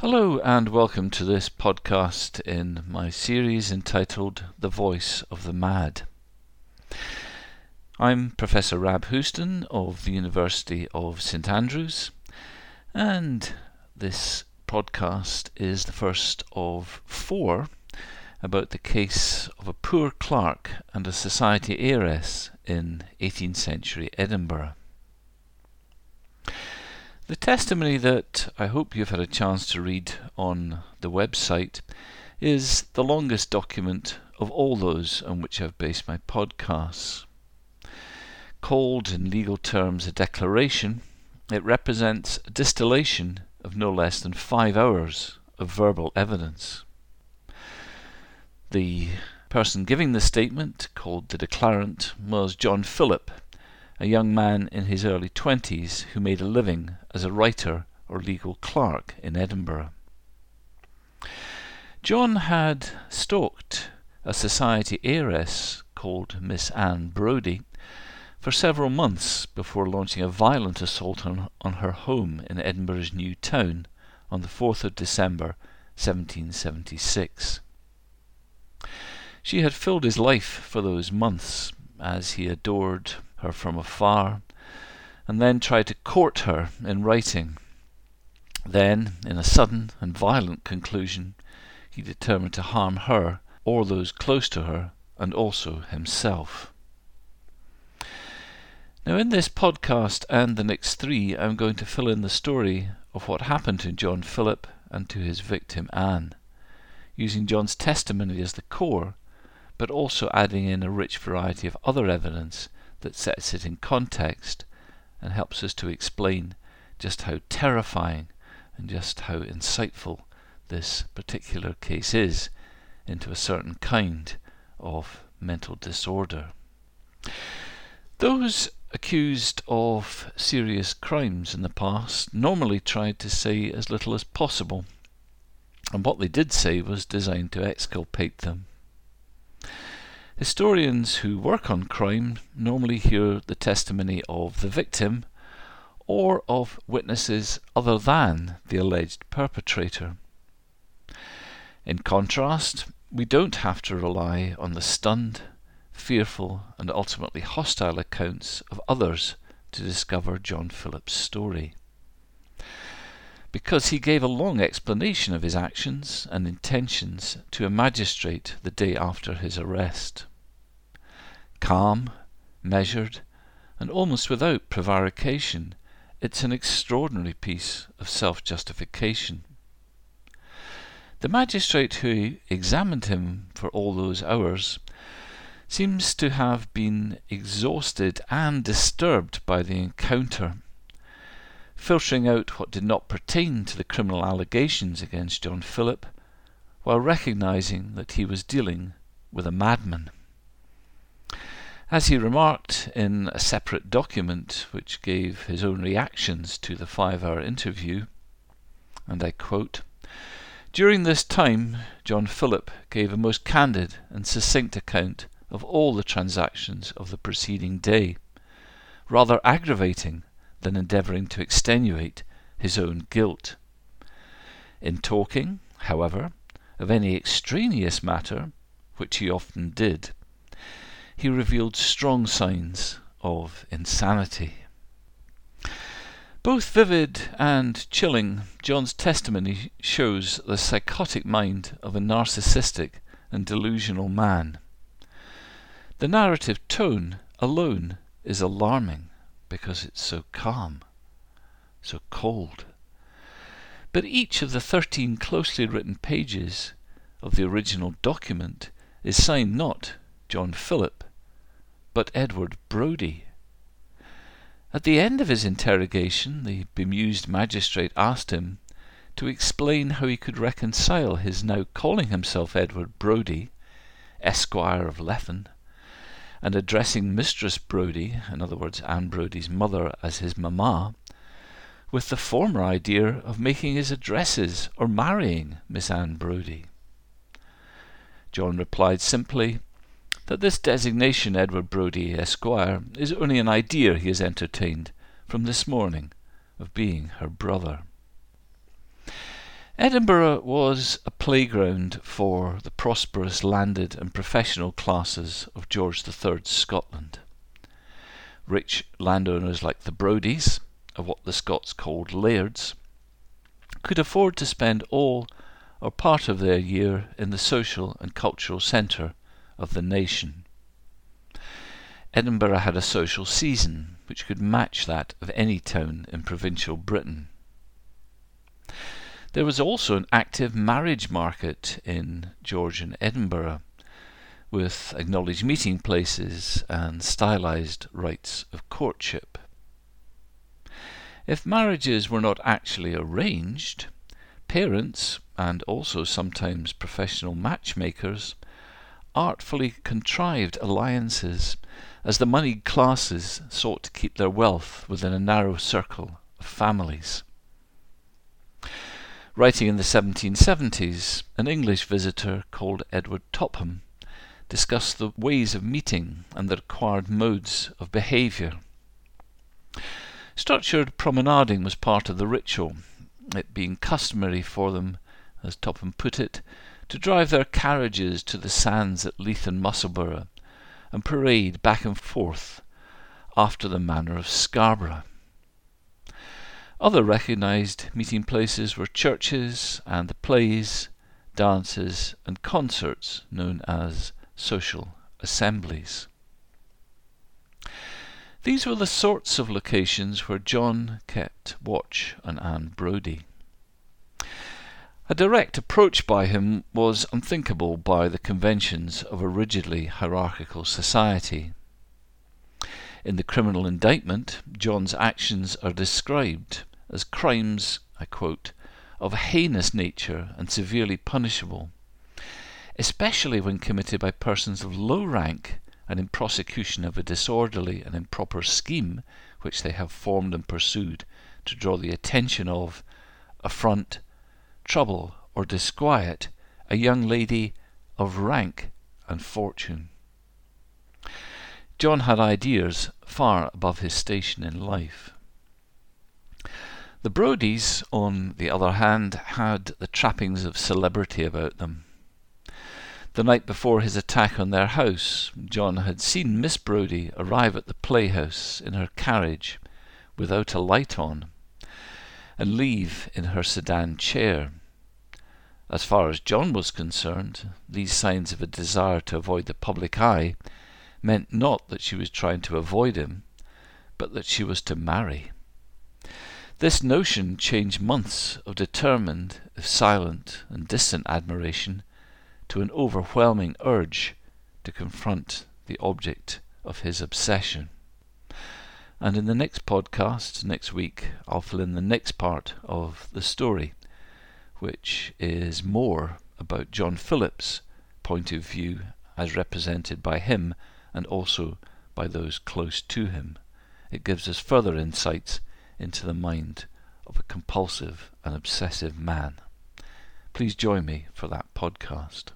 Hello, and welcome to this podcast in my series entitled The Voice of the Mad. I'm Professor Rab Houston of the University of St Andrews, and this podcast is the first of four about the case of a poor clerk and a society heiress in 18th century Edinburgh. The testimony that I hope you've had a chance to read on the website is the longest document of all those on which I've based my podcasts. Called in legal terms a declaration, it represents a distillation of no less than five hours of verbal evidence. The person giving the statement, called the declarant, was John Philip, a young man in his early twenties who made a living as a writer or legal clerk in Edinburgh. John had stalked a society heiress called Miss Anne Brodie for several months before launching a violent assault on, on her home in Edinburgh's New Town on the 4th of December 1776. She had filled his life for those months as he adored her from afar, and then tried to court her in writing. Then, in a sudden and violent conclusion, he determined to harm her or those close to her, and also himself. Now, in this podcast and the next three, I'm going to fill in the story of what happened to John Philip and to his victim Anne, using John's testimony as the core, but also adding in a rich variety of other evidence that sets it in context and helps us to explain just how terrifying and just how insightful this particular case is into a certain kind of mental disorder. Those accused of serious crimes in the past normally tried to say as little as possible, and what they did say was designed to exculpate them. Historians who work on crime normally hear the testimony of the victim or of witnesses other than the alleged perpetrator. In contrast, we don't have to rely on the stunned, fearful, and ultimately hostile accounts of others to discover John Philip's story. Because he gave a long explanation of his actions and intentions to a magistrate the day after his arrest calm, measured, and almost without prevarication, it's an extraordinary piece of self justification. The magistrate who examined him for all those hours seems to have been exhausted and disturbed by the encounter, filtering out what did not pertain to the criminal allegations against John Philip, while recognizing that he was dealing with a madman. As he remarked in a separate document which gave his own reactions to the five hour interview, and I quote, During this time, John Philip gave a most candid and succinct account of all the transactions of the preceding day, rather aggravating than endeavouring to extenuate his own guilt. In talking, however, of any extraneous matter, which he often did, he revealed strong signs of insanity. Both vivid and chilling, John's testimony shows the psychotic mind of a narcissistic and delusional man. The narrative tone alone is alarming because it's so calm, so cold. But each of the thirteen closely written pages of the original document is signed not John Philip, but Edward Brodie. At the end of his interrogation, the bemused magistrate asked him to explain how he could reconcile his now calling himself Edward Brodie, Esquire of Lethen, and addressing Mistress Brodie, in other words, Anne Brodie's mother, as his mamma, with the former idea of making his addresses or marrying Miss Anne Brodie. John replied simply, that this designation, Edward Brodie, Esquire, is only an idea he has entertained from this morning of being her brother. Edinburgh was a playground for the prosperous landed and professional classes of George III's Scotland. Rich landowners like the Brodies, of what the Scots called lairds, could afford to spend all or part of their year in the social and cultural centre of the nation. Edinburgh had a social season which could match that of any town in provincial Britain. There was also an active marriage market in Georgian Edinburgh, with acknowledged meeting places and stylized rites of courtship. If marriages were not actually arranged, parents, and also sometimes professional matchmakers, artfully contrived alliances as the moneyed classes sought to keep their wealth within a narrow circle of families. Writing in the 1770s, an English visitor called Edward Topham discussed the ways of meeting and the required modes of behaviour. Structured promenading was part of the ritual, it being customary for them, as Topham put it, to drive their carriages to the sands at Leith and Musselburgh and parade back and forth after the manner of Scarborough. Other recognized meeting places were churches and the plays, dances, and concerts known as social assemblies. These were the sorts of locations where John kept watch on Anne Brodie. A direct approach by him was unthinkable by the conventions of a rigidly hierarchical society. In the criminal indictment, John's actions are described as crimes, I quote, of a heinous nature and severely punishable, especially when committed by persons of low rank and in prosecution of a disorderly and improper scheme which they have formed and pursued to draw the attention of, affront, trouble, or disquiet a young lady of rank and fortune. John had ideas far above his station in life. The Brodies, on the other hand, had the trappings of celebrity about them. The night before his attack on their house, John had seen Miss Brodie arrive at the playhouse in her carriage without a light on, and leave in her sedan chair. As far as John was concerned, these signs of a desire to avoid the public eye meant not that she was trying to avoid him, but that she was to marry. This notion changed months of determined, if silent and distant admiration to an overwhelming urge to confront the object of his obsession. And in the next podcast, next week, I'll fill in the next part of the story, which is more about John Philip's point of view as represented by him and also by those close to him. It gives us further insights into the mind of a compulsive and obsessive man. Please join me for that podcast.